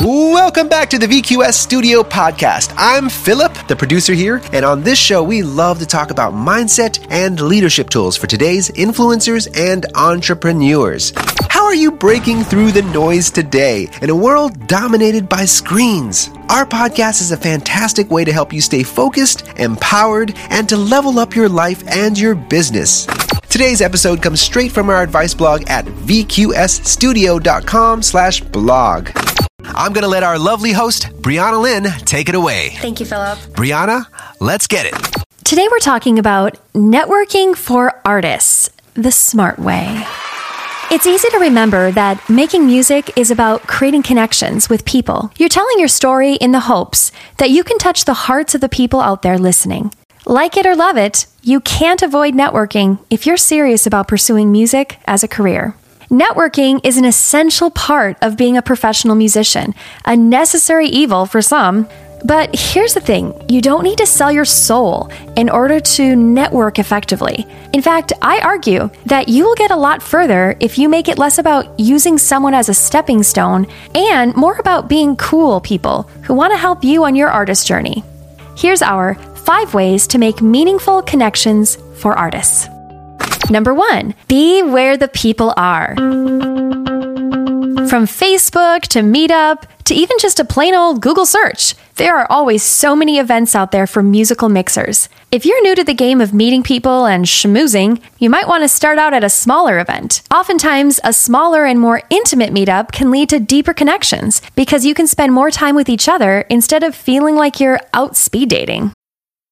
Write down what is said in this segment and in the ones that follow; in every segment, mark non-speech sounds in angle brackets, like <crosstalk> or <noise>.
Welcome back to the VQS Studio Podcast. I'm Philip, the producer here, and on this show, we love to talk about mindset and leadership tools for today's influencers and entrepreneurs. How are you breaking through the noise today in a world dominated by screens? Our podcast is a fantastic way to help you stay focused, empowered, and to level up your life and your business. Today's episode comes straight from our advice blog at vqsstudio.com slash blog. I'm going to let our lovely host, Brianna Lynn, take it away. Thank you, Philip. Brianna, let's get it. Today we're talking about networking for artists the smart way. It's easy to remember that making music is about creating connections with people. You're telling your story in the hopes that you can touch the hearts of the people out there listening. Like it or love it, you can't avoid networking if you're serious about pursuing music as a career. Networking is an essential part of being a professional musician, a necessary evil for some. But here's the thing you don't need to sell your soul in order to network effectively. In fact, I argue that you will get a lot further if you make it less about using someone as a stepping stone and more about being cool people who want to help you on your artist journey. Here's our five ways to make meaningful connections for artists. Number one, be where the people are. From Facebook to Meetup to even just a plain old Google search, there are always so many events out there for musical mixers. If you're new to the game of meeting people and schmoozing, you might want to start out at a smaller event. Oftentimes, a smaller and more intimate meetup can lead to deeper connections because you can spend more time with each other instead of feeling like you're out speed dating.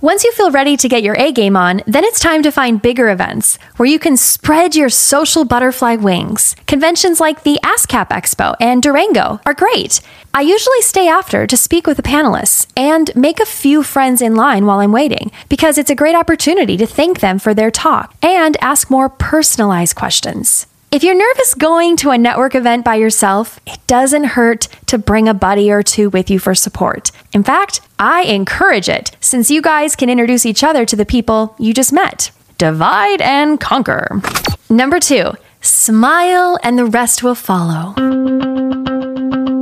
Once you feel ready to get your A game on, then it's time to find bigger events where you can spread your social butterfly wings. Conventions like the ASCAP Expo and Durango are great. I usually stay after to speak with the panelists and make a few friends in line while I'm waiting because it's a great opportunity to thank them for their talk and ask more personalized questions. If you're nervous going to a network event by yourself, it doesn't hurt to bring a buddy or two with you for support. In fact, I encourage it since you guys can introduce each other to the people you just met. Divide and conquer. Number two, smile and the rest will follow.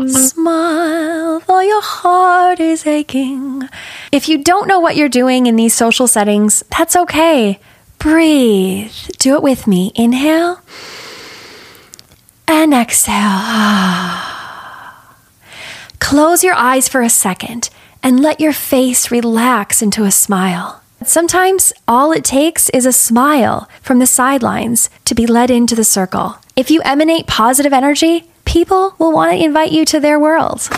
Smile though your heart is aching. If you don't know what you're doing in these social settings, that's okay. Breathe. Do it with me. Inhale and exhale. <sighs> Close your eyes for a second and let your face relax into a smile. Sometimes all it takes is a smile from the sidelines to be led into the circle. If you emanate positive energy, people will want to invite you to their world.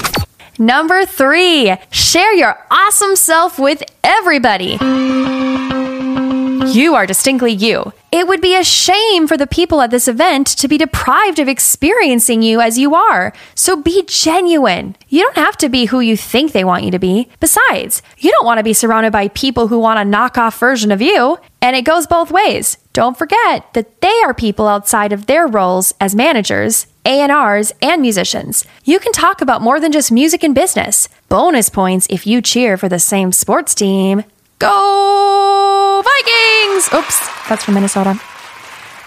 Number three, share your awesome self with everybody. You are distinctly you. It would be a shame for the people at this event to be deprived of experiencing you as you are. So be genuine. You don't have to be who you think they want you to be. Besides, you don't want to be surrounded by people who want a knockoff version of you. And it goes both ways. Don't forget that they are people outside of their roles as managers, A&Rs, and musicians. You can talk about more than just music and business. Bonus points if you cheer for the same sports team. Go Vikings! Oops, that's from Minnesota.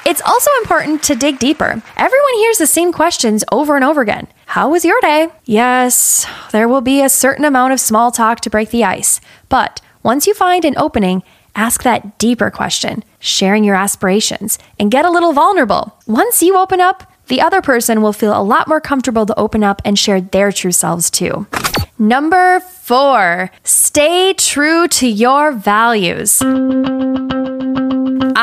It's also important to dig deeper. Everyone hears the same questions over and over again. How was your day? Yes, there will be a certain amount of small talk to break the ice. But once you find an opening, ask that deeper question, sharing your aspirations, and get a little vulnerable. Once you open up, the other person will feel a lot more comfortable to open up and share their true selves too. Number four, stay true to your values.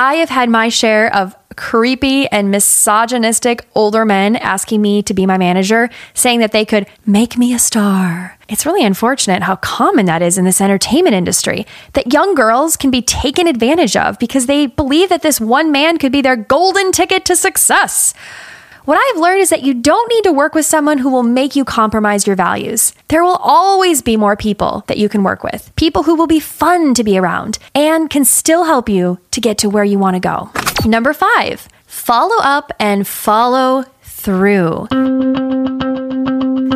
I have had my share of creepy and misogynistic older men asking me to be my manager, saying that they could make me a star. It's really unfortunate how common that is in this entertainment industry, that young girls can be taken advantage of because they believe that this one man could be their golden ticket to success. What I've learned is that you don't need to work with someone who will make you compromise your values. There will always be more people that you can work with, people who will be fun to be around and can still help you to get to where you want to go. Number five, follow up and follow through.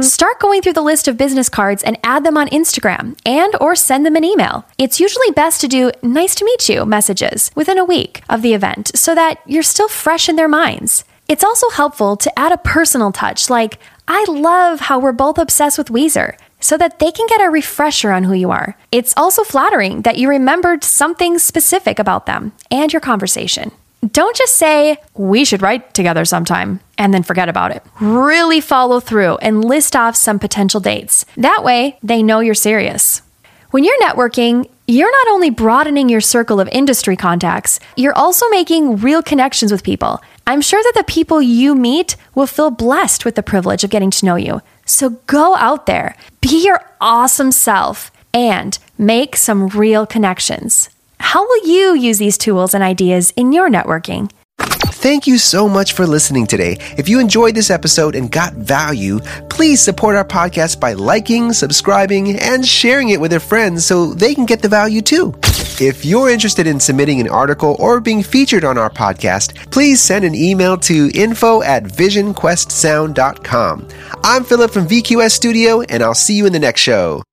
Start going through the list of business cards and add them on Instagram and or send them an email. It's usually best to do nice to meet you messages within a week of the event so that you're still fresh in their minds. It's also helpful to add a personal touch like I love how we're both obsessed with Weezer so that they can get a refresher on who you are. It's also flattering that you remembered something specific about them and your conversation. Don't just say, we should write together sometime, and then forget about it. Really follow through and list off some potential dates. That way, they know you're serious. When you're networking, you're not only broadening your circle of industry contacts, you're also making real connections with people. I'm sure that the people you meet will feel blessed with the privilege of getting to know you. So go out there, be your awesome self, and make some real connections. How will you use these tools and ideas in your networking? Thank you so much for listening today. If you enjoyed this episode and got value, please support our podcast by liking, subscribing, and sharing it with your friends so they can get the value too. If you're interested in submitting an article or being featured on our podcast, please send an email to info at visionquestsound.com. I'm Philip from VQS Studio, and I'll see you in the next show.